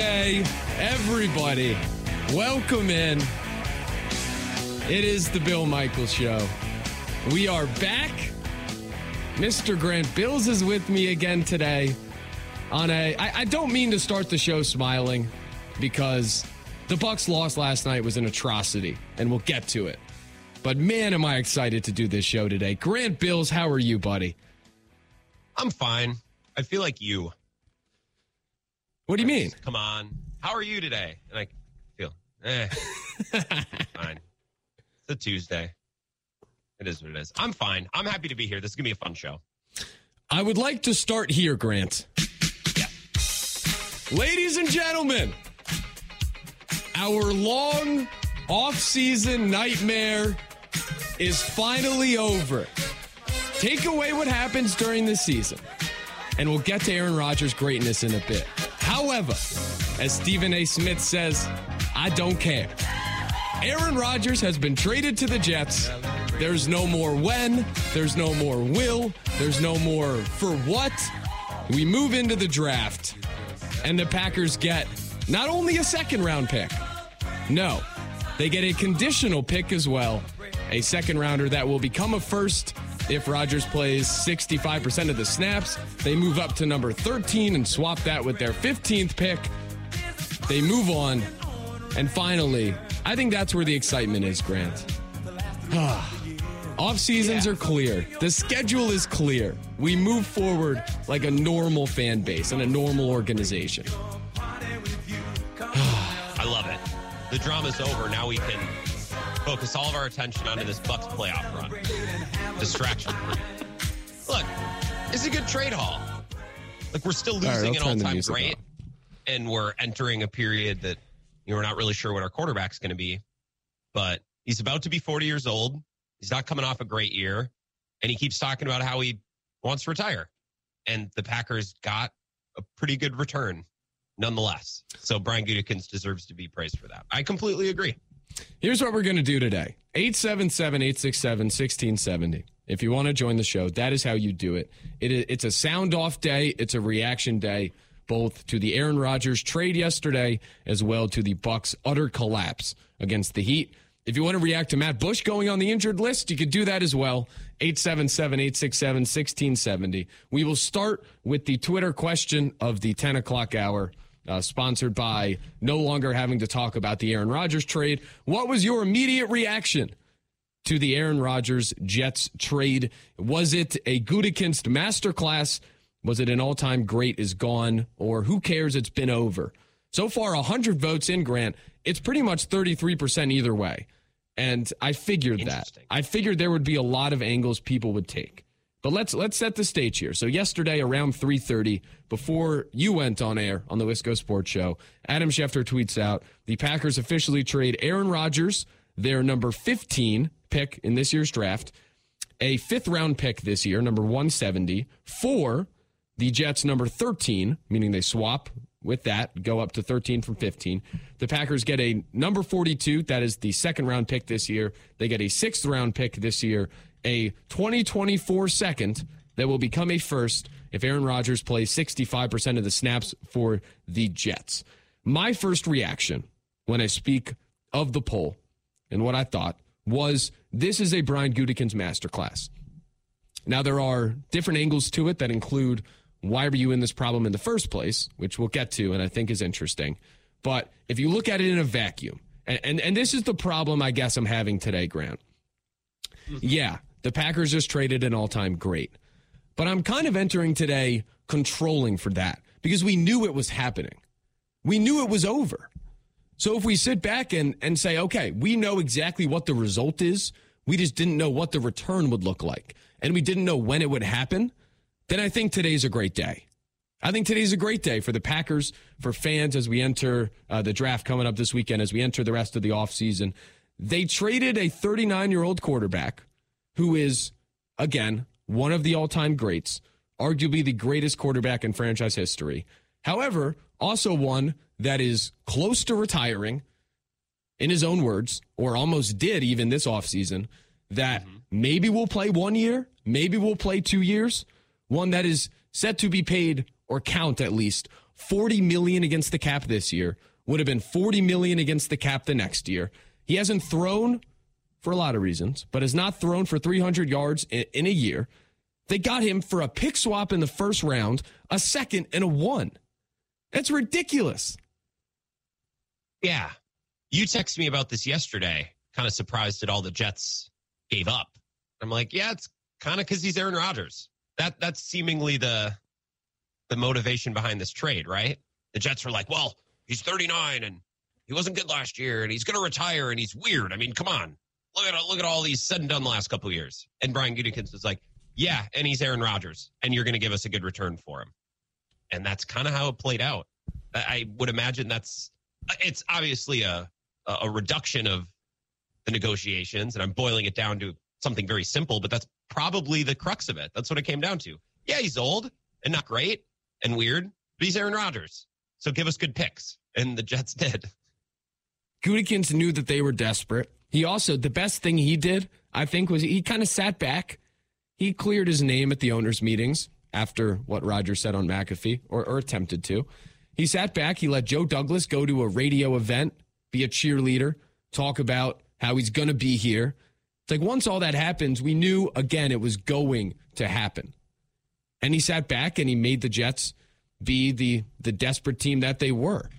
Tuesday, everybody. Welcome in. It is the Bill Michaels Show. We are back. Mr. Grant Bilse is with me again today. On a, I, I don't mean to start the show smiling because the Bucks loss last night was an atrocity, and we'll get to it. But man, am I excited to do this show today. Grant Bilse, how are you, buddy? I'm fine. I feel like you. What do you mean? Come on. How are you today? And I feel, eh, fine. It's a Tuesday. It is what it is. I'm fine. I'm happy to be here. This is going to be a fun show. I would like to start here, Grant. Yeah. Ladies and gentlemen, our long off-season nightmare is finally over. Take away what happens during the season, and we'll get to Aaron Rodgers' greatness in a bit. However, as Stephen A. Smith says, I don't care. Aaron Rodgers has been traded to the Jets. There's no more when, there's no more will, there's no more for what. We move into the draft, and the Packers get not only a second round pick, no, they get a conditional pick as well. A second rounder that will become a first if Rodgers plays 65% of the snaps. They move up to number 13 and swap that with their 15th pick. They move on. And finally, I think that's where the excitement is, Grant. Off seasons are clear. The schedule is clear. We move forward like a normal fan base and a normal organization. I love it. The drama's over. Now we can focus all of our attention onto this Bucks playoff run. Distraction free. Look, it's a good trade haul. Like we're still losing I'll an all-time great, off. and we're entering a period that you know, we're not really sure what our quarterback's going to be. But he's about to be 40 years old. He's not coming off a great year, and he keeps talking about how he wants to retire. And the Packers got a pretty good return, nonetheless. So Brian Gutekunst deserves to be praised for that. I completely agree. Here's what we're going to do today 877 867 1670. If you want to join the show, that is how you do it. it. It's a sound off day, it's a reaction day, both to the Aaron Rodgers trade yesterday as well to the Bucks' utter collapse against the Heat. If you want to react to Matt Bush going on the injured list, you could do that as well. 877 867 1670. We will start with the Twitter question of the 10 o'clock hour uh, sponsored by no longer having to talk about the Aaron Rodgers trade. What was your immediate reaction to the Aaron Rodgers Jets trade? Was it a Gutekunst masterclass? Was it an all time great is gone? Or who cares? It's been over. So far, 100 votes in, Grant. It's pretty much 33% either way. And I figured that. I figured there would be a lot of angles people would take. But let's let's set the stage here. So yesterday around 3:30 before you went on air on the Wisco Sports Show, Adam Schefter tweets out, "The Packers officially trade Aaron Rodgers, their number 15 pick in this year's draft, a 5th round pick this year, number 170, for the Jets number 13, meaning they swap with that, go up to 13 from 15. The Packers get a number 42, that is the second round pick this year. They get a sixth round pick this year, a 2024 second that will become a first if Aaron Rodgers plays 65% of the snaps for the Jets. My first reaction when I speak of the poll and what I thought was this is a Brian Gutekunst masterclass. Now, there are different angles to it that include why were you in this problem in the first place, which we'll get to and I think is interesting. But if you look at it in a vacuum, and, and, and this is the problem I guess I'm having today, Grant. Yeah, the Packers just traded an all time great. But I'm kind of entering today controlling for that because we knew it was happening. We knew it was over. So if we sit back and, and say, okay, we know exactly what the result is, we just didn't know what the return would look like, and we didn't know when it would happen, then I think today's a great day. I think today's a great day for the Packers, for fans as we enter uh, the draft coming up this weekend, as we enter the rest of the offseason. They traded a 39 year old quarterback who is, again, one of the all time greats, arguably the greatest quarterback in franchise history. However, also one that is close to retiring, in his own words, or almost did even this offseason, that mm-hmm. maybe will play one year, maybe will play two years, one that is set to be paid or count at least 40 million against the cap this year, would have been 40 million against the cap the next year. He hasn't thrown for a lot of reasons, but has not thrown for 300 yards in, in a year. They got him for a pick swap in the first round, a second, and a one. That's ridiculous. Yeah. You texted me about this yesterday, kind of surprised at all the Jets gave up. I'm like, yeah, it's kind of because he's Aaron Rodgers. That that's seemingly the the motivation behind this trade, right? The Jets were like, well, he's 39 and he wasn't good last year and he's going to retire and he's weird. I mean, come on. Look at look at all these said and done the last couple of years. And Brian Gutekunst was like, yeah, and he's Aaron Rodgers and you're going to give us a good return for him. And that's kind of how it played out. I would imagine that's it's obviously a a reduction of the negotiations and I'm boiling it down to something very simple, but that's probably the crux of it. That's what it came down to. Yeah, he's old and not great and weird, but he's Aaron Rodgers. So give us good picks. And the Jets did. Gutekunst knew that they were desperate. He also, the best thing he did, I think, was he kind of sat back. He cleared his name at the owners' meetings after what Roger said on McAfee, or, or attempted to. He sat back. He let Joe Douglas go to a radio event, be a cheerleader, talk about how he's going to be here. It's like once all that happens, we knew again it was going to happen. And he sat back and he made the Jets be the the desperate team that they were.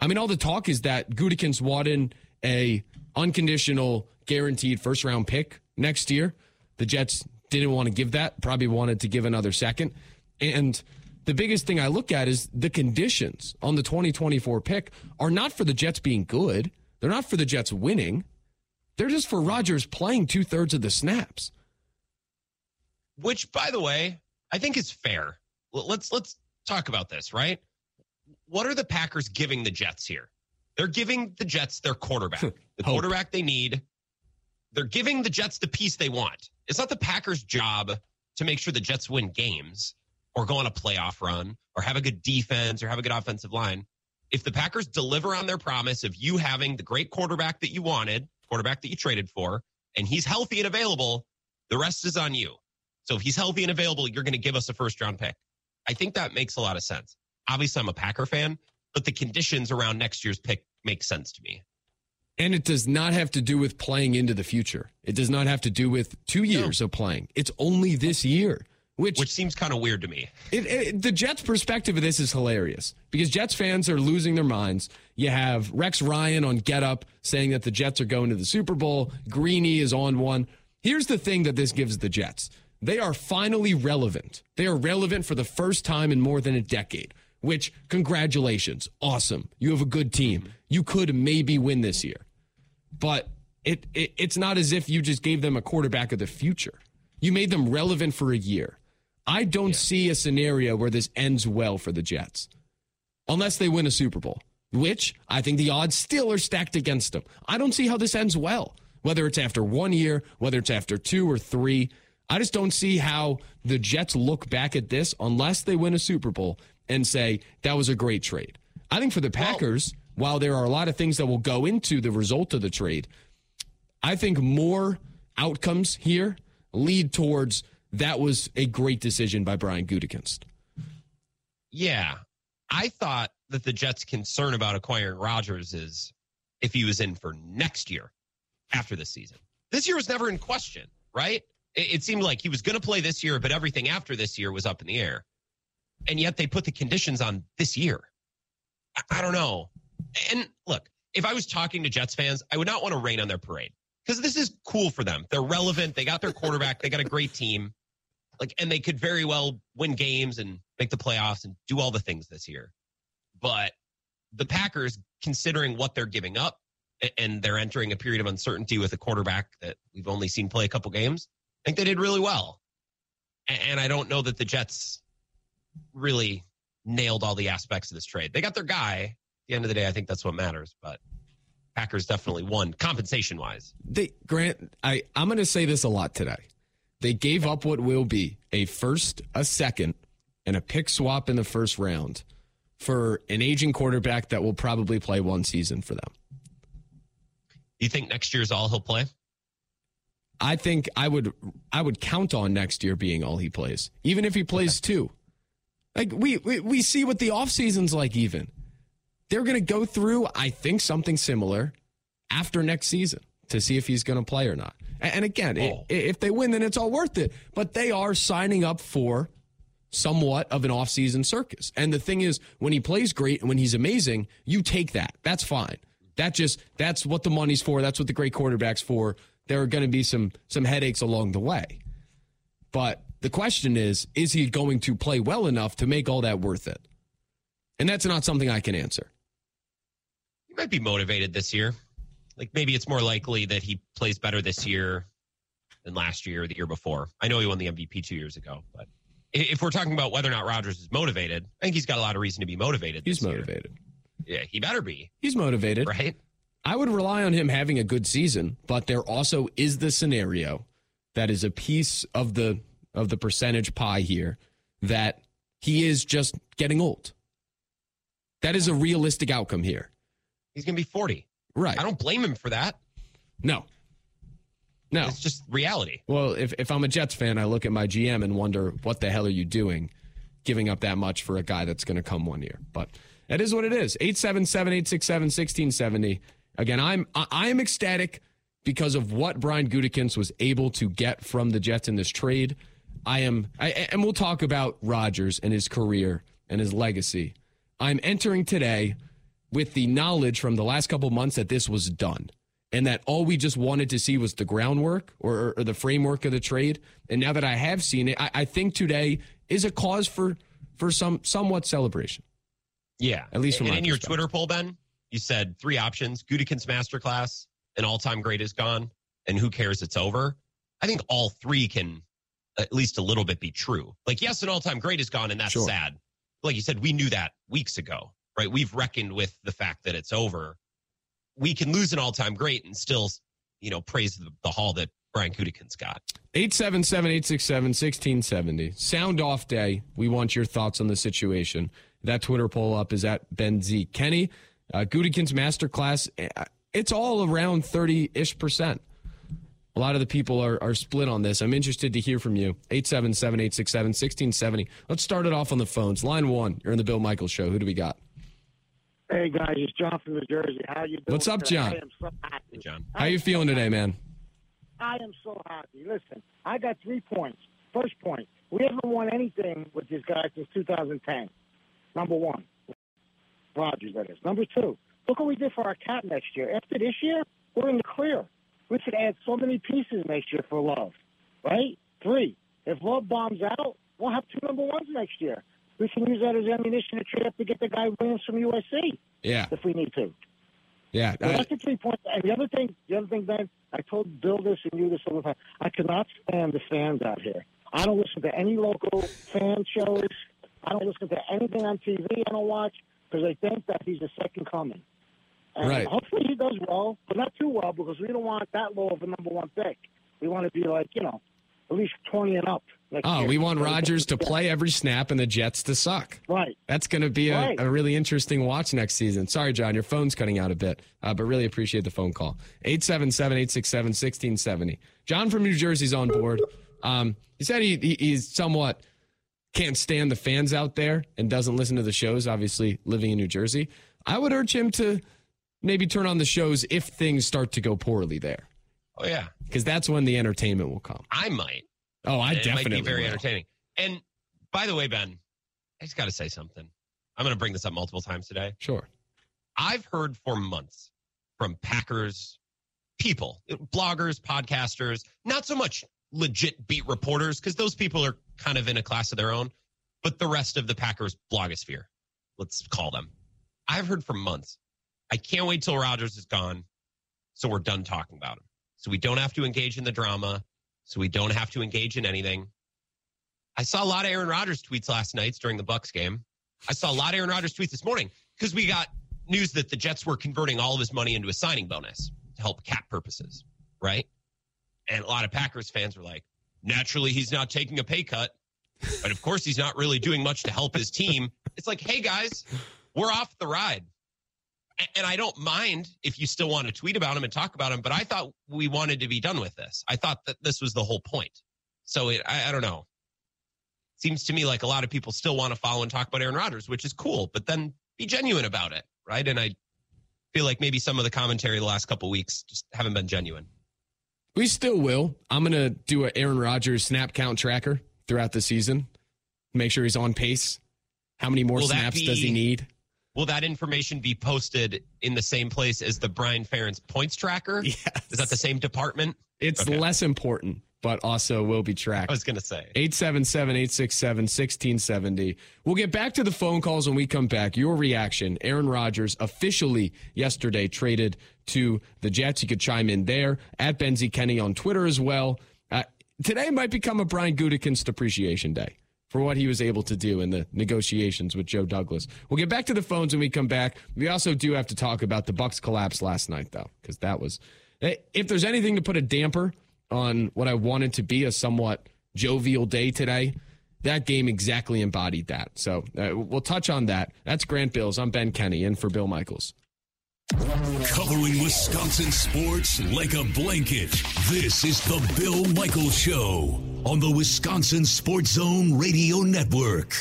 I mean, all the talk is that Gutekunst wanted a unconditional, guaranteed first round pick next year. The Jets didn't want to give that. Probably wanted to give another second. And the biggest thing I look at is the conditions on the 2024 pick are not for the Jets being good. They're not for the Jets winning. They're just for Rodgers playing two thirds of the snaps. Which, by the way, I think is fair. Let's let's talk about this, right? What are the Packers giving the Jets here? They're giving the Jets their quarterback, the quarterback they need. They're giving the Jets the piece they want. It's not the Packers' job to make sure the Jets win games or go on a playoff run or have a good defense or have a good offensive line. If the Packers deliver on their promise of you having the great quarterback that you wanted, quarterback that you traded for, and he's healthy and available, the rest is on you. So if he's healthy and available, you're going to give us a first round pick. I think that makes a lot of sense. Obviously, I'm a Packer fan, but the conditions around next year's pick make sense to me. And it does not have to do with playing into the future. It does not have to do with two years no. of playing. It's only this year. Which, which seems kind of weird to me. It, it, the Jets' perspective of this is hilarious because Jets fans are losing their minds. You have Rex Ryan on Get Up saying that the Jets are going to the Super Bowl. Greeny is on one. Here's the thing that this gives the Jets they are finally relevant. They are relevant for the first time in more than a decade, which, congratulations. Awesome. You have a good team. Mm-hmm. You could maybe win this year. But it, it it's not as if you just gave them a quarterback of the future. You made them relevant for a year. I don't yeah. see a scenario where this ends well for the Jets unless they win a Super Bowl, which I think the odds still are stacked against them. I don't see how this ends well, whether it's after one year, whether it's after two or three. I just don't see how the Jets look back at this unless they win a Super Bowl and say that was a great trade. I think for the Packers, well, while there are a lot of things that will go into the result of the trade, I think more outcomes here lead towards that was a great decision by Brian Gutekunst. Yeah. I thought that the Jets' concern about acquiring Rodgers is if he was in for next year after the season. This year was never in question, right? It, it seemed like he was going to play this year, but everything after this year was up in the air. And yet they put the conditions on this year. I, I don't know. And look, if I was talking to Jets fans, I would not want to rain on their parade because this is cool for them. They're relevant. They got their quarterback. they got a great team. Like, and they could very well win games and make the playoffs and do all the things this year. But the Packers, considering what they're giving up, and they're entering a period of uncertainty with a quarterback that we've only seen play a couple games. I think they did really well. And I don't know that the Jets really nailed all the aspects of this trade. They got their guy. At the end of the day, I think that's what matters. But Packers definitely won compensation wise. They Grant, I, I'm gonna say this a lot today. They gave up what will be a first, a second, and a pick swap in the first round for an aging quarterback that will probably play one season for them. You think next year's all he'll play? I think I would I would count on next year being all he plays, even if he plays okay. two. Like we we, we see what the offseason's like even. They're going to go through I think something similar after next season to see if he's going to play or not. And again, oh. if they win then it's all worth it, but they are signing up for somewhat of an offseason circus. And the thing is when he plays great and when he's amazing, you take that. That's fine. That just that's what the money's for. That's what the great quarterbacks for. There are going to be some some headaches along the way. But the question is, is he going to play well enough to make all that worth it? And that's not something I can answer. He might be motivated this year. Like maybe it's more likely that he plays better this year than last year or the year before. I know he won the MVP two years ago, but if we're talking about whether or not Rodgers is motivated, I think he's got a lot of reason to be motivated. He's motivated. Year. Yeah, he better be. He's motivated. Right? I would rely on him having a good season, but there also is the scenario that is a piece of the of the percentage pie here that he is just getting old. That is a realistic outcome here. He's going to be 40. Right. I don't blame him for that. No. No. It's just reality. Well, if, if I'm a Jets fan, I look at my GM and wonder, what the hell are you doing giving up that much for a guy that's going to come one year? But that is what it is. 877 867 1670. Again, I'm I am ecstatic because of what Brian Gutekunst was able to get from the Jets in this trade. I am, I, and we'll talk about Rodgers and his career and his legacy. I'm entering today with the knowledge from the last couple months that this was done and that all we just wanted to see was the groundwork or, or the framework of the trade. And now that I have seen it, I, I, think today is a cause for for some somewhat celebration. Yeah, at least from and in your Twitter poll, Ben, you said three options: Gutekunst masterclass, an all-time great is gone, and who cares? It's over. I think all three can at least a little bit be true. Like, yes, an all-time great is gone, and that's sure. sad. Like you said, we knew that weeks ago, right? We've reckoned with the fact that it's over. We can lose an all-time great and still, you know, praise the, the haul that Brian Gutekunst got. 877-867-1670. Sound off day. We want your thoughts on the situation. That Twitter poll up is at Ben Z. Kenney, uh, Gutekunst masterclass. Eh, it's all around 30-ish percent. A lot of the people are, are split on this. I'm interested to hear from you. 877 867 1670. Let's start it off on the phones. Line one, you're in the Bill Michaels show. Who do we got? Hey, guys, it's John from New Jersey. How you doing? What's up, John? I am so happy. Hey, John. How you feeling today, man? I am so happy. Listen, I got three points. First point, we haven't won anything with this guy since 2010. Number one, Rodgers, that is. Number two, look what we did for our cap next year. After this year, we're in the clear. We could add so many pieces next year for Love, right? Three. If Love bombs out, we'll have two number ones next year. We can use that as ammunition to trade up to get the guy Williams from USC. Yeah. If we need to. Yeah. So that's the three points. And the other thing, the other thing, Ben, I told Bill this and you this all the time. I cannot stand the fans out here. I don't listen to any local fan shows. I don't listen to anything on TV. I don't watch because I think that he's the second coming. And right. Hopefully he does well, but not too well because we don't want that low of a number one pick. We want to be like, you know, at least 20 and up. Oh, year. we want Rodgers to play every snap and the Jets to suck. Right. That's going to be a, right. a, really interesting watch next season. Sorry, John, your phone's cutting out a bit, uh, but really appreciate the phone call. 877 867 1670. John from New Jersey's on board. Um, he said he, he, he's somewhat can't stand the fans out there and doesn't listen to the shows, obviously living in New Jersey. I would urge him to maybe turn on the shows if things start to go poorly there. Oh yeah, because that's when the entertainment will come. I might. Oh, I it definitely might be very will. entertaining. And by the way, Ben, I just got to say something. I'm going to bring this up multiple times today. Sure. I've heard for months from Packers people, bloggers, podcasters, not so much legit beat reporters because those people are kind of in a class of their own, but the rest of the Packers blogosphere, let's call them. I've heard for months I can't wait till Rodgers is gone. So we're done talking about him. So we don't have to engage in the drama. So we don't have to engage in anything. I saw a lot of Aaron Rodgers tweets last night during the Bucks game. I saw a lot of Aaron Rodgers tweets this morning because we got news that the Jets were converting all of his money into a signing bonus to help cap purposes, right? And a lot of Packers fans were like, naturally, he's not taking a pay cut. But of course, he's not really doing much to help his team. It's like, hey, guys, we're off the ride and I don't mind if you still want to tweet about him and talk about him, but I thought we wanted to be done with this. I thought that this was the whole point. So it, I, I don't know. seems to me like a lot of people still want to follow and talk about Aaron Rodgers, which is cool, but then be genuine about it, right? And I feel like maybe some of the commentary the last couple weeks just haven't been genuine. We still will. I'm going to do an Aaron Rodgers snap count tracker throughout the season. Make sure he's on pace. How many more Will snaps be- does he need? Will that information be posted in the same place as the Brian Ferentz points tracker? Yes. Is that the same department? It's Okay. less important, but also will be tracked. I was going to say. 877 867 1670. We'll get back to the phone calls when we come back. Your reaction. Aaron Rodgers officially yesterday traded to the Jets. You could chime in there at Benzie Kenney on Twitter as well. Uh, today might become a Brian Gutekunst appreciation day for what he was able to do in the negotiations with Joe Douglas. We'll get back to the phones when we come back. We also do have to talk about the Bucks collapse last night, though, because that was. eh, If there's anything to put a damper on what I wanted to be a somewhat jovial day today, that game exactly embodied that. So uh, we'll touch on that. That's Grant Bilse. I'm Ben Kenney, and for Bill Michaels. Covering Wisconsin sports like a blanket. This is the Bill Michaels Show on the Wisconsin Sports Zone Radio Network.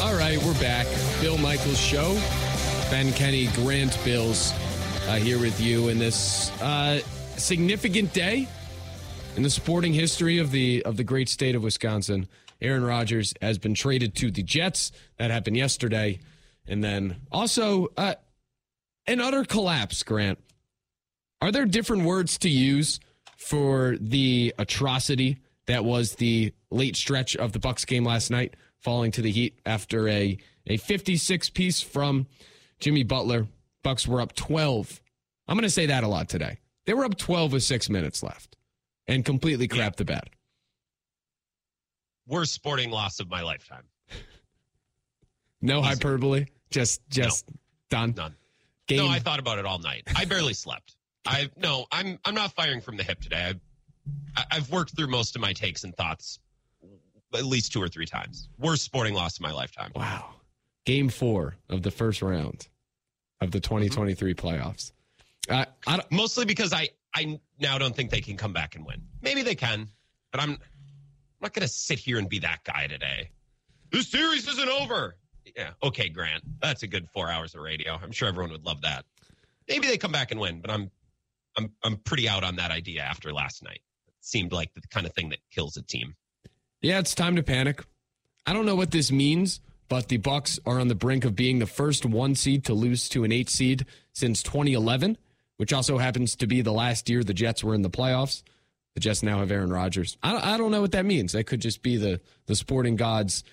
All right, we're back. Bill Michaels Show. Ben Kenney, Grant Bilse uh, here with you in this uh, significant day in the sporting history of the of the great state of Wisconsin. Aaron Rodgers has been traded to the Jets. That happened yesterday, and then also uh, an utter collapse. Grant, are there different words to use for the atrocity that was the late stretch of the Bucks game last night, falling to the Heat after a a 56 piece from Jimmy Butler? Bucks were up 12. I'm going to say that a lot today. They were up 12 with six minutes left, and completely crapped the bed. Worst sporting loss of my lifetime. No hyperbole, just just done. None. Game. No, I thought about it all night. I barely slept. I no, I'm I'm not firing from the hip today. I, I've worked through most of my takes and thoughts at least two or three times. Worst sporting loss of my lifetime. wow. Game four of the first round of the 2023 playoffs. Uh, I don't, Mostly because I I now don't think they can come back and win. Maybe they can, but I'm I'm not going to sit here and be that guy today. This series isn't over. Yeah, okay, Grant. That's a good four hours of radio. I'm sure everyone would love that. Maybe they come back and win, but I'm I'm I'm pretty out on that idea after last night. It seemed like the kind of thing that kills a team. Yeah, it's time to panic. I don't know what this means, but the Bucks are on the brink of being the first one seed to lose to an eight seed since 2011, which also happens to be the last year the Jets were in the playoffs. The Jets now have Aaron Rodgers. I, I don't know what that means. That could just be the the sporting gods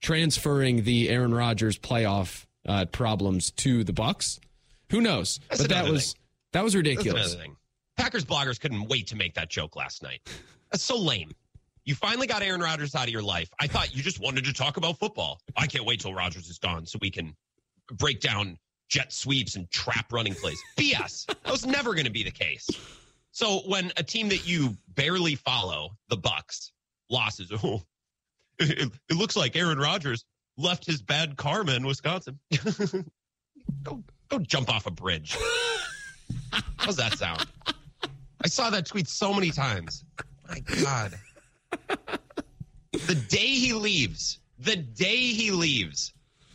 transferring the Aaron Rodgers playoff uh, problems to the Bucks. Who knows? That's but that was thing. that was ridiculous. Packers bloggers couldn't wait to make that joke last night. That's so lame. You finally got Aaron Rodgers out of your life. I thought you just wanted to talk about football. I can't wait till Rodgers is gone so we can break down jet sweeps and trap running plays. BS. That was never going to be the case. So when a team that you barely follow, the Bucks, losses, oh, it, it looks like Aaron Rodgers left his bad karma in Wisconsin. go, go jump off a bridge. How's that sound? I saw that tweet so many times. My God. The day he leaves, the day he leaves,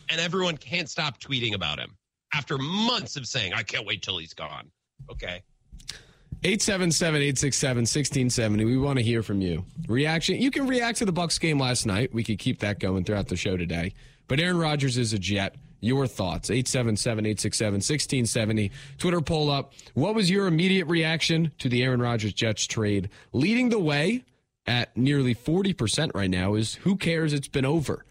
and everyone can't stop tweeting about him after months of saying, I can't wait till he's gone. Okay. 877 867 1670. We want to hear from you. Reaction. You can react to the Bucks game last night. We could keep that going throughout the show today. But Aaron Rodgers is a Jet. Your thoughts. 877 867 1670. Twitter poll up. What was your immediate reaction to the Aaron Rodgers Jets trade? Leading the way at nearly 40% right now is who cares? It's been over.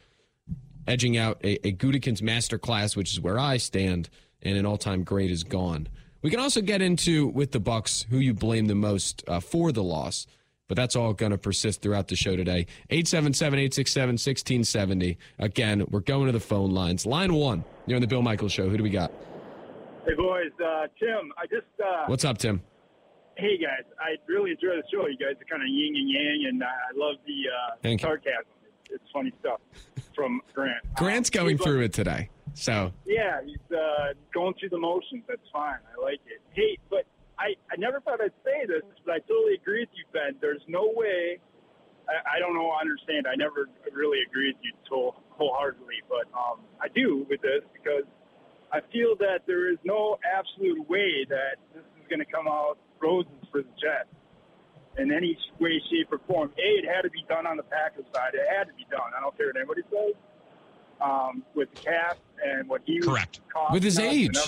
Edging out a, a Gutekunst masterclass, which is where I stand, and an all-time great is gone. We can also get into with the Bucks who you blame the most uh, for the loss, but that's all going to persist throughout the show today. 877-867-1670. Again, we're going to the phone lines. Line one, you're on the Bill Michaels show. Who do we got? Hey boys, uh, Tim. I just uh, What's up, Tim? hey guys. I really enjoy the show. You guys are kind of yin and yang, and I love the uh, Thank you. sarcasm. It's, it's funny stuff from Grant. Grant's Um, going through it today. So, Yeah, he's uh, going through the motions. That's fine. I like it. Hey, but I, I never thought I'd say this, but I totally agree with you, Ben. There's no way. I, I don't know. I Understand? I never really agree with you whole, wholeheartedly, but um, I do with this because I feel that there is no absolute way that this is going to come out roses for the Jets in any way, shape, or form. A, it had to be done on the Packers side. It had to be done. I don't care what anybody says. Um, with the cap and what he Correct. With his age.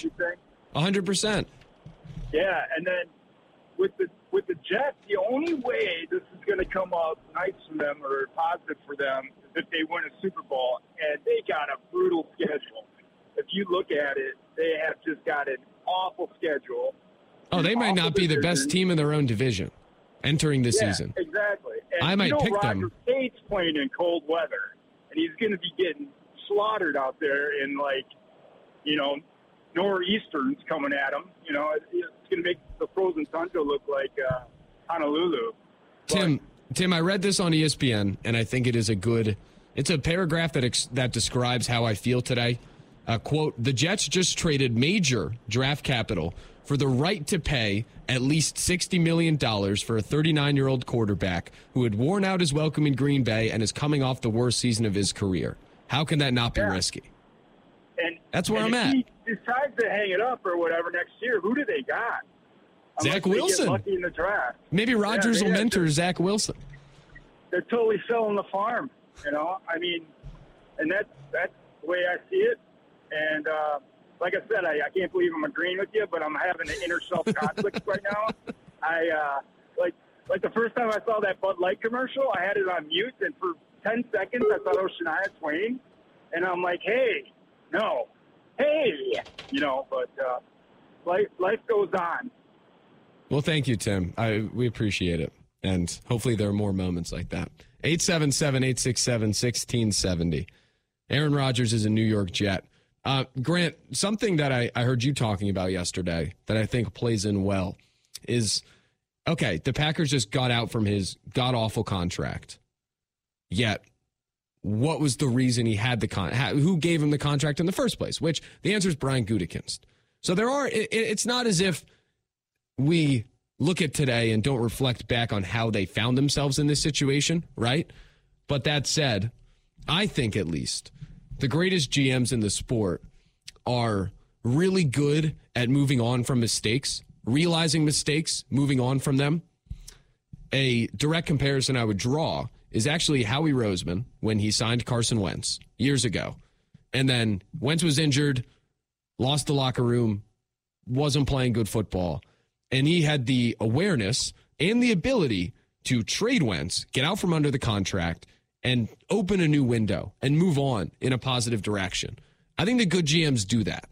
100%. Yeah, and then with the with the Jets, the only way this is going to come out nice for them or positive for them is if they win a Super Bowl, and they got a brutal schedule. If you look at it, they have just got an awful schedule. Oh, they might not be the best team in their own division entering the Yeah, season. exactly. And I might you know pick Roger them. State's playing in cold weather, and he's going to be getting slaughtered out there in like, you know, nor'easterns coming at him. You know, it's going to make the frozen tundra look like uh, Honolulu. Tim, Tim, I read this on ESPN, and I think it is a good. It's a paragraph that ex, that describes how I feel today. Uh, quote: The Jets just traded major draft capital for the right to pay at least sixty million dollars for a 39 year old quarterback who had worn out his welcome in Green Bay and is coming off the worst season of his career. How can that not be Yeah. risky? And That's where and I'm if at. He decides to hang it up or whatever next year. Who do they got? Unless Zach Wilson. lucky in the draft. Maybe Rodgers they will mentor Zach Wilson. they're totally selling the farm. You know, I mean, and that's that's the way I see it. And uh, like I said, I, I can't believe I'm agreeing with you, but I'm having an inner self conflict right now. I uh, like like the first time I saw that Bud Light commercial, I had it on mute, and for ten seconds I thought it was Shania Twain, and I'm like, hey, no, hey, you know. But uh, life life goes on. Well, thank you, Tim. I we appreciate it. And hopefully there are more moments like that. 877-867-1670. Aaron Rodgers is a New York Jet. Uh, Grant, something that I, I heard you talking about yesterday that I think plays in well is okay, the Packers just got out from his god awful contract. Yet, what was the reason he had the con? Who gave him the contract in the first place? Which the answer is Brian Gutekunst. So there are. It, it's not as if we look at today and don't reflect back on how they found themselves in this situation, right? But that said, I think at least the greatest GMs in the sport are really good at moving on from mistakes, realizing mistakes, moving on from them. A direct comparison I would draw is actually Howie Roseman when he signed Carson Wentz years ago. And then Wentz was injured, lost the locker room, wasn't playing good football. And he had the awareness and the ability to trade Wentz, get out from under the contract, and open a new window and move on in a positive direction. I think the good GMs do that.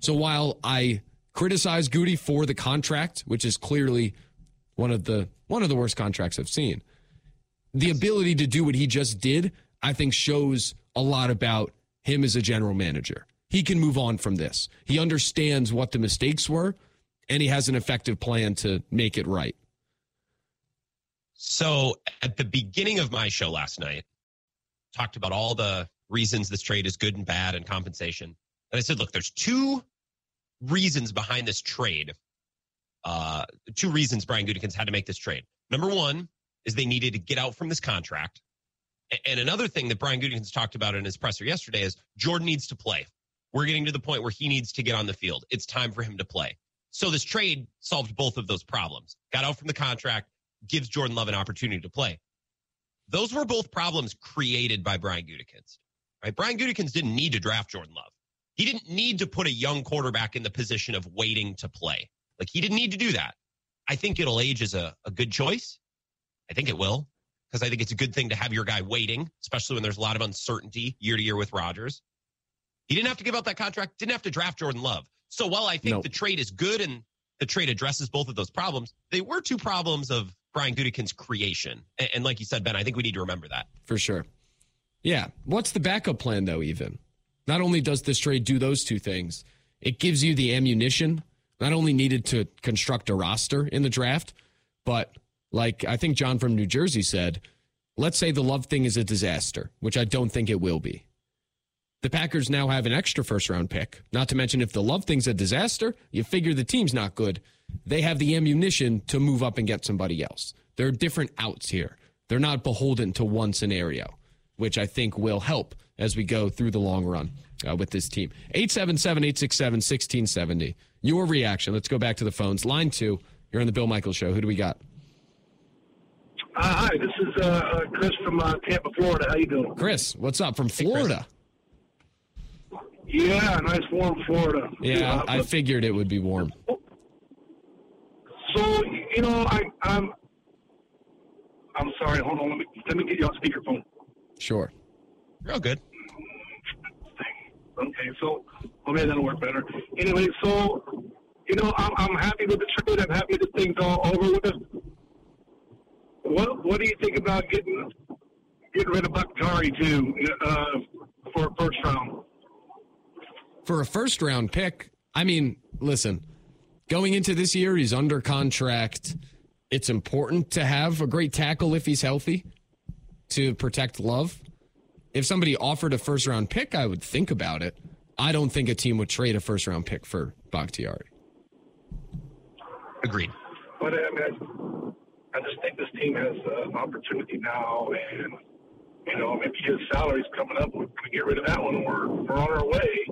So while I criticize Goody for the contract, which is clearly one of the one of the worst contracts I've seen, the ability to do what he just did, I think shows a lot about him as a general manager. He can move on from this. He understands what the mistakes were, and he has an effective plan to make it right. So at the beginning of my show last night, talked about all the reasons this trade is good and bad and compensation. And I said, look, there's two reasons behind this trade. Uh, two reasons Brian Gutekunst had to make this trade. Number one is they needed to get out from this contract. And another thing that Brian Gutekunst talked about in his presser yesterday is Jordan needs to play. We're getting to the point where he needs to get on the field. It's time for him to play. So this trade solved both of those problems. Got out from the contract, gives Jordan Love an opportunity to play. Those were both problems created by Brian Gutekunst. Right? Brian Gutekunst didn't need to draft Jordan Love. He didn't need to put a young quarterback in the position of waiting to play. Like he didn't need to do that. I think it'll age as a, a good choice. I think it will because I think it's a good thing to have your guy waiting, especially when there's a lot of uncertainty year to year with Rodgers. He didn't have to give up that contract, didn't have to draft Jordan Love. So while I think Nope. the trade is good and the trade addresses both of those problems, they were two problems of Brian Gutekunst's creation. And, and like you said, Ben, I think we need to remember that. For sure. Yeah. What's the backup plan, though, even? Not only does this trade do those two things, it gives you the ammunition, not only needed to construct a roster in the draft, but like I think John from New Jersey said, let's say the love thing is a disaster, which I don't think it will be. The Packers now have an extra first round pick. Not to mention, if the love thing's a disaster, you figure the team's not good. They have the ammunition to move up and get somebody else. There are different outs here. They're not beholden to one scenario, which I think will help as we go through the long run uh, with this team. 877 867 1670. Your reaction. Let's go back to the phones. Line two. You're on the Bill Michaels show. Who do we got? Uh, hi, this is uh, uh, Chris from uh, Tampa, Florida. How you doing? Chris, what's up from Florida? Yeah, nice warm Florida. Yeah, I figured it would be warm. So you know, I, I'm I'm sorry. Hold on. Let me let me get you on speakerphone. Sure. You're all good. Okay, so well, maybe that'll work better. Anyway, so you know, I'm, I'm happy with the trade. I'm happy that things all over with. What What do you think about getting getting rid of Bakhtiari too uh, for a first round? For a first round pick, I mean, listen, going into this year, he's under contract. It's important to have a great tackle if he's healthy to protect love. If somebody offered a first round pick, I would think about it. I don't think a team would trade a first round pick for Bakhtiari. Agreed. But I mean, I, I just think this team has uh, an opportunity now, and you know, maybe his salary's coming up. We're going to get rid of that one. We're we're on our way.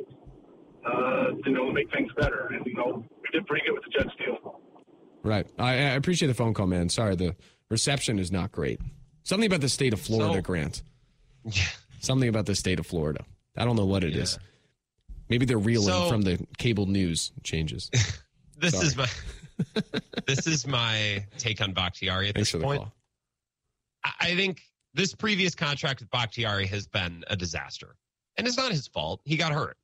Uh, you know, to make things better, and you know, we did pretty good with the Jets deal. Right. I, I appreciate the phone call, man. Sorry, the reception is not great. Something about the state of Florida, So- Grant. Yeah. Something about the state of Florida. I don't know what it is. Maybe they're reeling So- from the cable news changes. This Sorry. is my this is my take on Bakhtiari at Thanks this for the point. call. I I think this previous contract with Bakhtiari has been a disaster. And it's not his fault. He got hurt.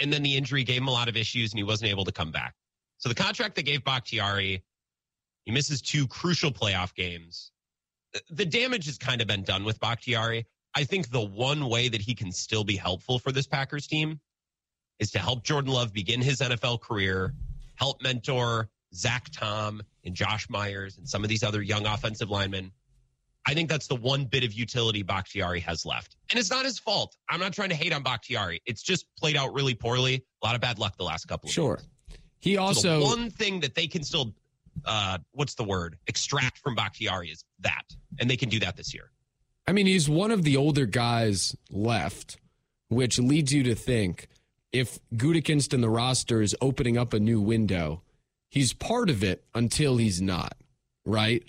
And then the injury gave him a lot of issues and he wasn't able to come back. So the contract they gave Bakhtiari, he misses two crucial playoff games. The damage has kind of been done with Bakhtiari. I think the one way that he can still be helpful for this Packers team is to help Jordan Love begin his NFL career, help mentor Zach Tom and Josh Myers and some of these other young offensive linemen. I think that's the one bit of utility Bakhtiari has left. And it's not his fault. I'm not trying to hate on Bakhtiari. It's just played out really poorly. A lot of bad luck the last couple of Sure. He So also the one thing that they can still uh what's the word? Extract from Bakhtiari is that. And they can do that this year. I mean, he's one of the older guys left, which leads you to think if Gutekunst in the roster is opening up a new window, he's part of it until he's not, right?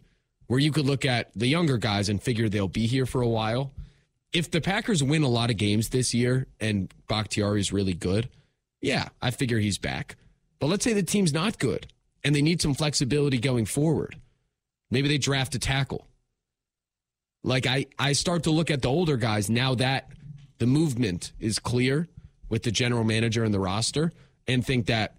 Where you could look at the younger guys and figure they'll be here for a while. If the Packers win a lot of games this year and Bakhtiari is really good, yeah, I figure he's back. But let's say the team's not good and they need some flexibility going forward. Maybe they draft a tackle. Like I, I start to look at the older guys now that the movement is clear with the general manager and the roster, and think that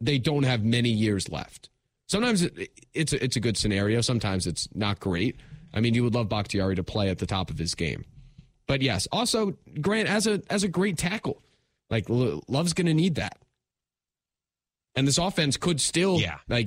they don't have many years left. Sometimes it, it's a, it's a good scenario. Sometimes it's not great. I mean, you would love Bakhtiari to play at the top of his game, but yes, also Grant as a as a great tackle, like Love's going to need that, and this offense could still Yeah. like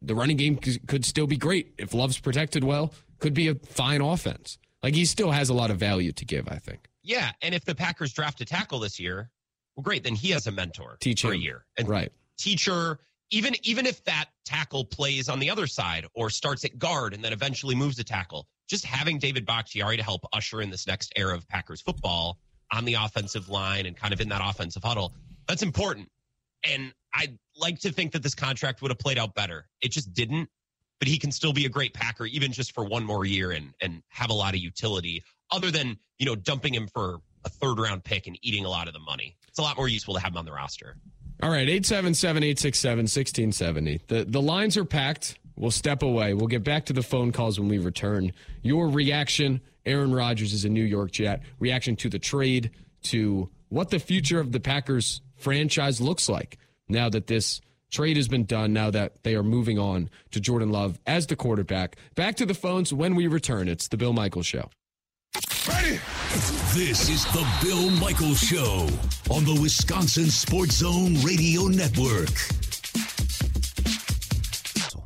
the running game could still be great if Love's protected well. Could be a fine offense. Like he still has a lot of value to give. I think. Yeah. And if the Packers draft a tackle this year, well, great. Then he has a mentor Teach for a year. And Right. teacher, even even if that tackle plays on the other side or starts at guard and then eventually moves to tackle, just having David Bakhtiari to help usher in this next era of Packers football on the offensive line and kind of in that offensive huddle, that's important. And I'd like to think that this contract would have played out better. It just didn't. But he can still be a great Packer, even just for one more year and and have a lot of utility, other than, you know, dumping him for a third round pick and eating a lot of the money. It's a lot more useful to have him on the roster. All right, 877-867-1670. The the lines are packed. We'll step away. We'll get back to the phone calls when we return. Your reaction, Aaron Rodgers is a New York Jet. Reaction to the trade, to what the future of the Packers franchise looks like now that this trade has been done, now that they are moving on to Jordan Love as the quarterback. Back to the phones when we return. It's the Bill Michaels Show. This is the Bill Michaels Show on the Wisconsin Sports Zone Radio Network.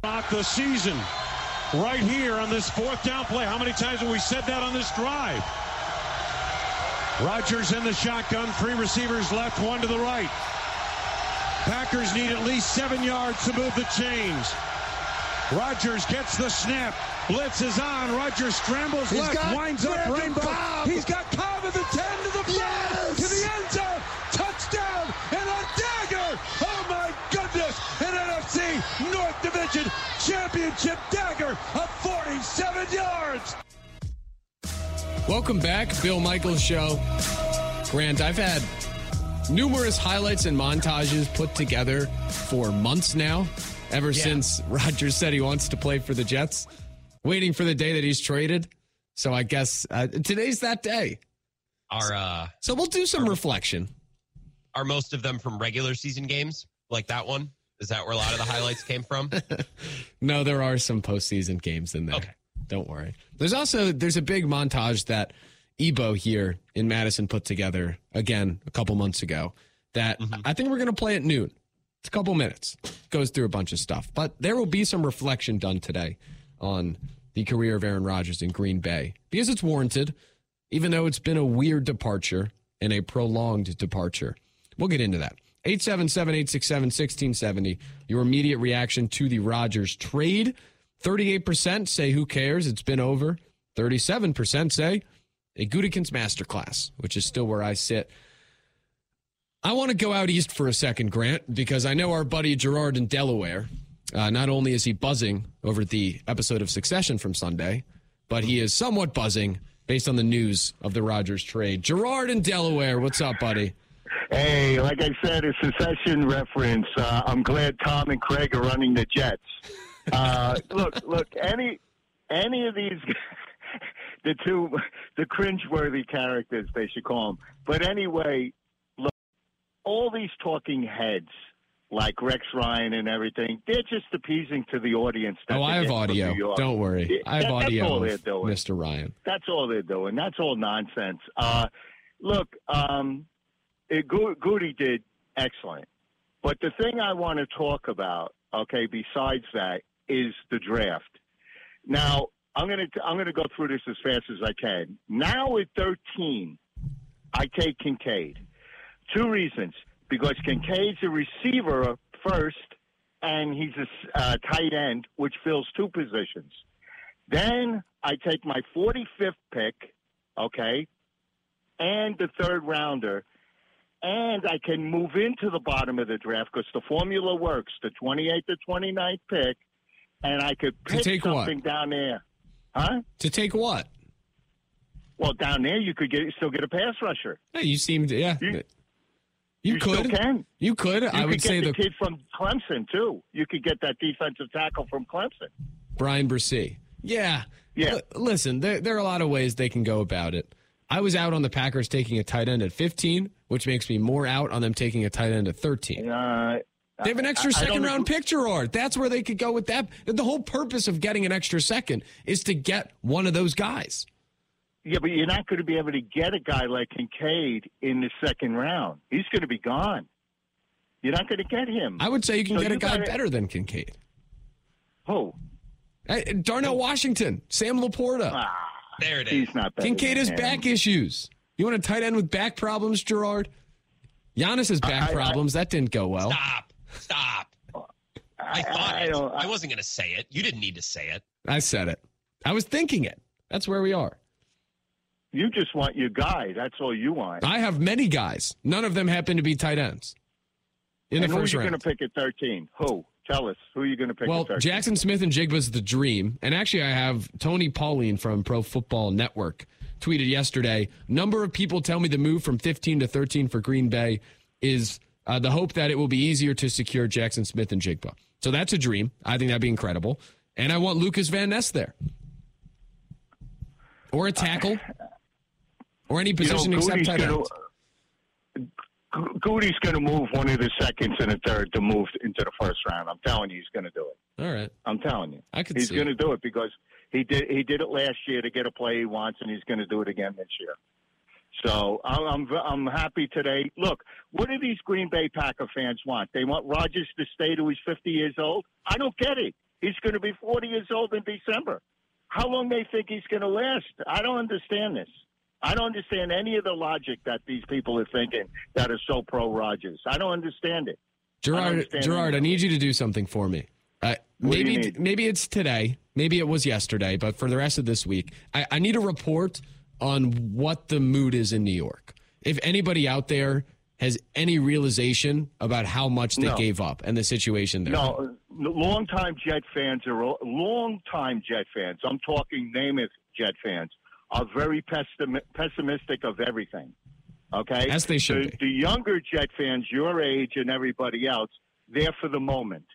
About the season right here on this fourth down play. How many times have we said that on this drive? Rodgers in the shotgun, three receivers left, one to the right. Packers need at least seven yards to move the chains. Rodgers gets the snap. Blitz is on. Rodgers scrambles He's left, winds up Brandon Rainbow. Cobb. He's got Cobb at the 10 to the 5 Yes. to the end zone. Touchdown and a dagger. Oh my goodness. An NFC North Division championship dagger of 47 yards. Welcome back, Bill Michaels Show. Grant, I've had numerous highlights and montages put together for months now, ever Yeah. since Rodgers said he wants to play for the Jets, waiting for the day that he's traded. So I guess uh, today's that day. Our uh So we'll do some reflection. are most of them from regular season games like that one? Is that where a lot of the highlights came from? No, there are some postseason games in there. Okay. Don't worry. There's also there's a big montage that Ebo here in Madison put together again a couple months ago that I think we're going to play at noon. It's a couple minutes. Goes through a bunch of stuff, but there will be some reflection done today on the career of Aaron Rodgers in Green Bay because it's warranted, even though it's been a weird departure and a prolonged departure. We'll get into that. 877 867 1670. Your immediate reaction to the Rodgers trade. 38% say, who cares? It's been over. 37% say, a Gutekunst masterclass, which is still where I sit. I want to go out east for a second, Grant, because I know our buddy Gerard in Delaware. Uh, not only is he buzzing over the episode of Succession from Sunday, but he is somewhat buzzing based on the news of the Rodgers trade. Gerard in Delaware, what's up, buddy? Hey, like I said, a Succession reference. Uh, I'm glad Tom and Craig are running the Jets. Uh, look, look, any any of these, the two, the cringeworthy characters, they should call them. But anyway, all these talking heads, like Rex Ryan and everything, they're just appeasing to the audience. that Oh, I have audio. Don't worry. I have That- that's audio. Mr. Ryan. That's all they're doing. That's all nonsense. Uh, look, um, it, Go- Goody did excellent. But the thing I want to talk about, okay, besides that, is the draft. Now, I'm gonna I'm gonna go through this as fast as I can. Now at 13, I take Kincaid. Two reasons: because Kincaid's a receiver first, and he's a uh, tight end, which fills two positions. Then I take my 45th pick, okay, and the third rounder, and I can move into the bottom of the draft because the formula works the 28th to 29th pick, and I could pick take what? something down there. Huh? To take what? Well, down there you could get still get a pass rusher. Hey, you seemed, yeah. You- You, You could. can. You could. You I could would get say the the kid from Clemson too. You could get that defensive tackle from Clemson. Bryan Bresee. Yeah. Yeah. L- listen, there, there are a lot of ways they can go about it. I was out on the Packers taking a tight end at 15, which makes me more out on them taking a tight end at 13. Uh, They have an extra I- I second don't round agree- pick, Gerard. That's where they could go with that. The whole purpose of getting an extra second is to get one of those guys. Yeah, but you're not going to be able to get a guy like Kincaid in the second round. He's going to be gone. You're not going to get him. I would say you can So get a guy gotta- better than Kincaid. Who? Hey, Darnell Washington, Sam LaPorta. Ah, There it is. he's not better. Kincaid than has him. back issues. You want a tight end with back problems, Gerard? Giannis has back I- I- problems. that didn't go well. Stop. Stop. I thought I it. don't. I wasn't going to say it. You didn't need to say it. I said it. I was thinking it. That's where we are. You just want your guy. That's all you want. I have many guys. None of them happen to be tight ends in and the who are you going to pick at 13? Who? Tell us. Who are you going to pick Well, at 13? Jaxon Smith-Njigba's the dream. And actually, I have Tony Pauline from Pro Football Network tweeted yesterday. Number of people tell me the move from 15 to 13 for Green Bay is uh, the hope that it will be easier to secure Jaxon Smith-Njigba. So that's a dream. I think that'd be incredible. And I want Lukas Van Ness there, or a tackle, or any You know, position except tight gonna- Goody's going to move one of the seconds and a third to move into the first round. I'm telling you, he's going to do it. All right, I'm telling you, I could he's going to do it because he did. He did it last year to get a play he wants, and he's going to do it again this year. So I'm, I'm I'm happy today. Look, what do these Green Bay Packer fans want? They want Rodgers to stay till he's 50 years old. I don't get it. He's going to be 40 years old in December. How long they think he's going to last? I don't understand this. I don't understand any of the logic that these people are thinking that are so pro Rodgers. I don't understand it. Gerard, understand Gerard. I need you to do something for me. Uh, What do you maybe maybe it's today, maybe it was yesterday, but for the rest of this week, I, I need a report on what the mood is in New York. If anybody out there has any realization about how much they No. gave up and the situation there. No, longtime Jet fans are longtime Jet fans. I'm talking Namath Jet fans are very pessim- pessimistic of everything. Okay, As they should the, be. the younger Jet fans, your age and everybody else, they're for the moment.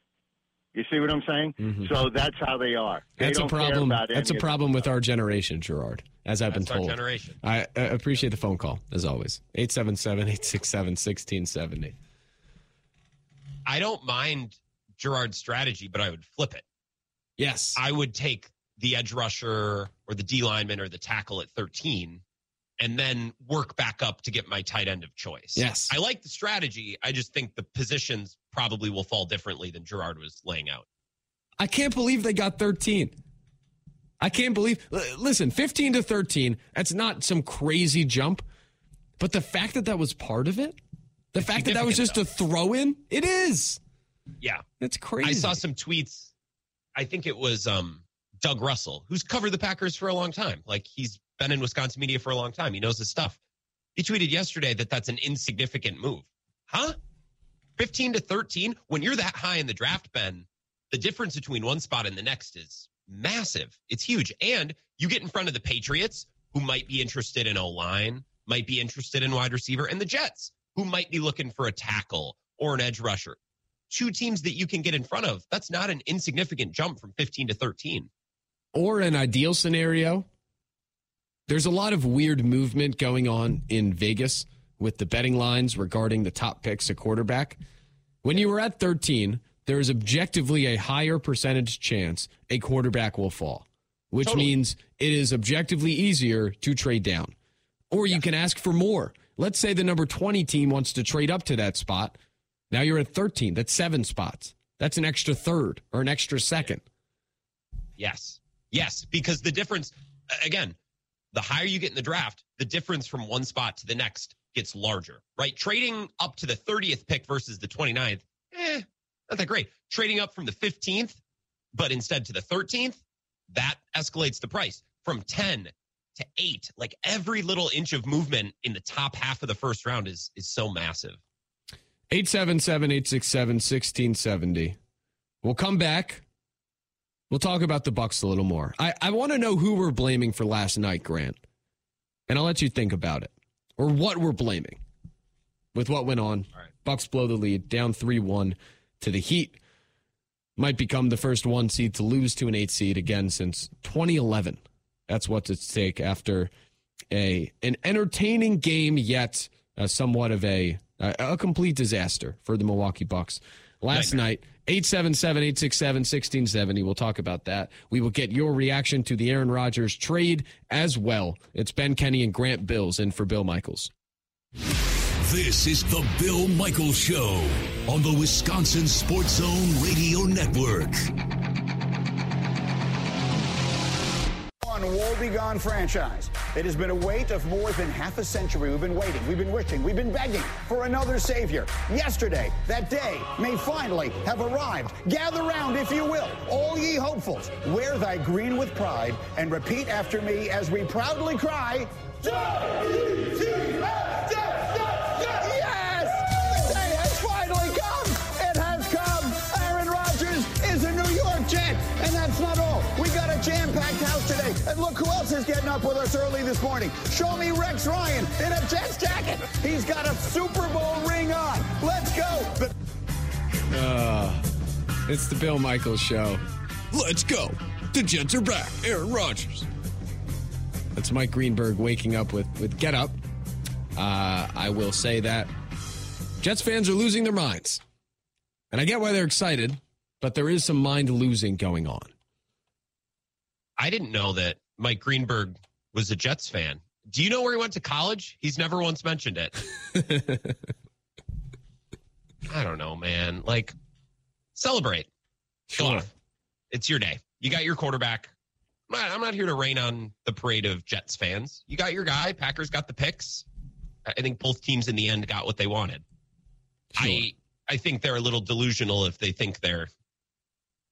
You see what I'm saying? So that's how they are. They Mm-hmm. That's a don't care problem. about That's a problem with our generation, Gerard, as I've That's been our told. generation. I, I appreciate the phone call, as always. 877 867 1670. I don't mind Gerard's strategy, but I would flip it. Yes. I would take the edge rusher or the D lineman or the tackle at 13 and then work back up to get my tight end of choice. Yes. I like the strategy. I just think the positions probably will fall differently than Gerard was laying out. I can't believe they got 13. I can't believe. Listen, 15 to 13, that's not some crazy jump. But the fact that that was part of it, the fact that that was just significant, a throw in, it is. Yeah. It's crazy. I saw some tweets. I think it was um, Doug Russell, who's covered the Packers for a long time. Like he's been in Wisconsin media for a long time. He knows his stuff. He tweeted yesterday that that's an insignificant move. Huh? 15 to 13? When you're that high in the draft, Ben, the difference between one spot and the next is massive. It's huge. And you get in front of the Patriots, who might be interested in O line, might be interested in wide receiver, and the Jets, who might be looking for a tackle or an edge rusher two teams that you can get in front of. That's not an insignificant jump from 15 to 13. Or an ideal scenario, there's a lot of weird movement going on in Vegas with the betting lines regarding the top picks at quarterback. When you were at 13, there is objectively a higher percentage chance a quarterback will fall, which Totally. means it is objectively easier to trade down. Or you can ask for more. Let's say the number 20 team wants to trade up to that spot. Now you're at 13. That's seven spots. That's an extra third or an extra second. Yes. Yes. Because the difference, again, the higher you get in the draft, the difference from one spot to the next gets larger, right? Trading up to the 30th pick versus the 29th, eh, not that great. Trading up from the 15th, but instead to the 13th, that escalates the price from 10 to 8. Like every little inch of movement in the top half of the first round is is so massive. 877 867 1670. We'll come back. We'll talk about the Bucks a little more. I, I want to know who we're blaming for last night, Grant. And I'll let you think about it. Or what we're blaming with what went on. Right. Bucks blow the lead, down 3 1 to the Heat. Might become the first one seed to lose to an eight seed again since 2011. That's what's at stake after a an entertaining game, yet uh, somewhat of a a a complete disaster for the Milwaukee Bucks last night. 877 867 1670. We'll talk about that. We will get your reaction to the Aaron Rodgers trade as well. It's Ben Kenney and Grant Bilse in for Bill Michaels. This is the Bill Michaels Show on the Wisconsin Sports Zone Radio Network. One woebegone franchise. It has been a wait of more than half a century. We've been waiting, we've been wishing, we've been begging for another savior. Yesterday, that day may finally have arrived. Gather round, if you will, all ye hopefuls. Wear thy green with pride and repeat after me as we proudly cry. Yes! And that's not all. We got a jam-packed house today. And look who else is getting up with us early this morning. Show me Rex Ryan in a Jets jacket. He's got a Super Bowl ring on. Let's go! The- Uh, it's the Bill Michaels Show. Let's go. The Jets are back. Aaron Rodgers. That's Mike Greenberg waking up with, with Get Up. Uh, I will say that Jets fans are losing their minds. And I get why they're excited, but there is some mind losing going on. I didn't know that Mike Greenberg was a Jets fan. Do you know where he went to college? He's never once mentioned it. I don't know, man. Like, celebrate. Sure. It's your day. You got your quarterback. I'm not, I'm not here to rain on the parade of Jets fans. You got your guy. Packers got the picks. I I think both teams in the end got what they wanted. I I think they're a little delusional if they think they're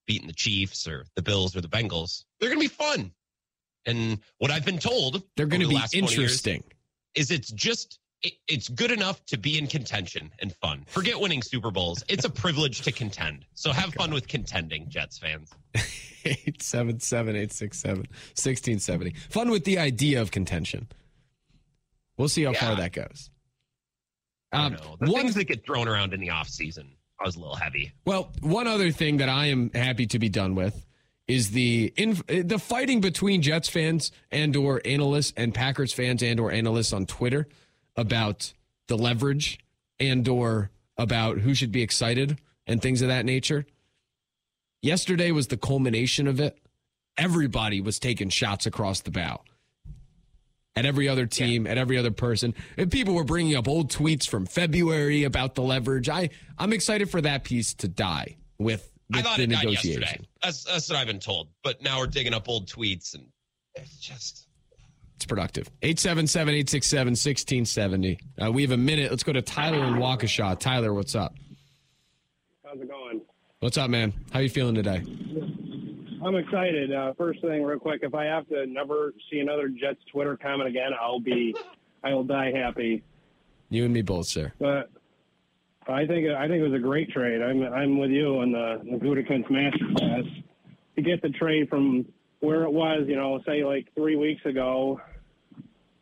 beating the Chiefs or the Bills or the Bengals. They're going to be fun. And what I've been told, they're going to be 20 years interesting. is it's just it, it's good enough to be in contention and fun. Forget winning Super Bowls. It's a privilege to contend. So have fun with contending, Jets fans. 877-867-1670. Fun with the idea of contention. We'll see how far that goes. I Um, don't know. The one- things that get thrown around in the offseason, I was a little heavy. Well, one other thing that I am happy to be done with is the in, the fighting between Jets fans and or analysts and Packers fans and or analysts on Twitter about the leverage and or about who should be excited and things of that nature. Yesterday was the culmination of it. Everybody was taking shots across the bow. At every other team, at every other person, and people were bringing up old tweets from February about the leverage. I I'm excited for that piece to die with, I with thought the it died negotiation. yesterday. That's, that's what I've been told. But now we're digging up old tweets and it's just. It's productive. 877 867 1670. Uh, We have a minute. Let's go to Tyler in Waukesha. Tyler, what's up? How's it going? What's up, man? How you feeling today? I'm excited. Uh, first thing, real quick, if I have to never see another Jets Twitter comment again, I'll be, I will die happy. You and me both, sir. But I think I think it was a great trade. I'm I'm with you on the, the Gutekunst masterclass to get the trade from where it was, you know, say like three weeks ago,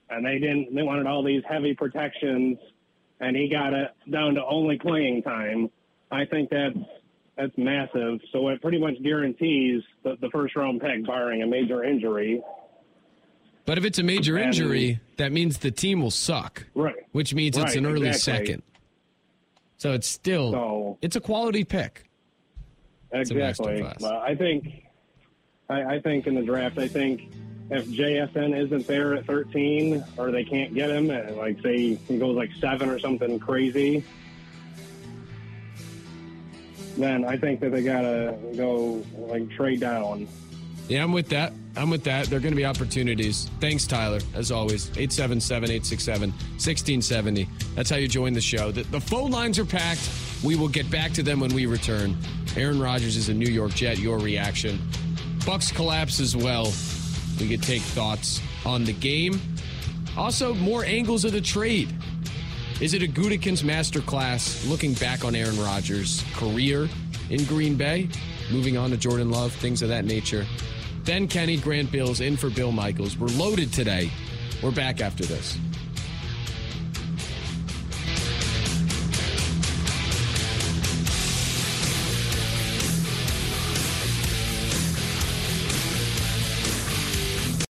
and they didn't they wanted all these heavy protections, and he got it down to only playing time. I think that's that's massive. So it pretty much guarantees the, the first round pick, barring a major injury. But if it's a major And- injury, that means the team will suck, Right. which means it's an early exactly. second. So it's still So- it's a quality pick. Exactly. Well, I think, I, I think in the draft, I think if JSN isn't there at 13, or they can't get him, and like say he goes like seven or something crazy, then I think that they gotta go like trade down. Yeah, I'm with that. I'm with that. There are going to be opportunities. Thanks, Tyler, as always. 877 867 1670. That's how you join the show. The, the phone lines are packed. We will get back to them when we return. Aaron Rodgers is a New York Jet. Your reaction. Bucks collapse as well. We could take thoughts on the game. Also, more angles of the trade. Is it a Gutekunst masterclass looking back on Aaron Rodgers' career in Green Bay? Moving on to Jordan Love, things of that nature. Ben Kenney, Grant Bilse in for Bill Michaels. We're loaded today. We're back after this.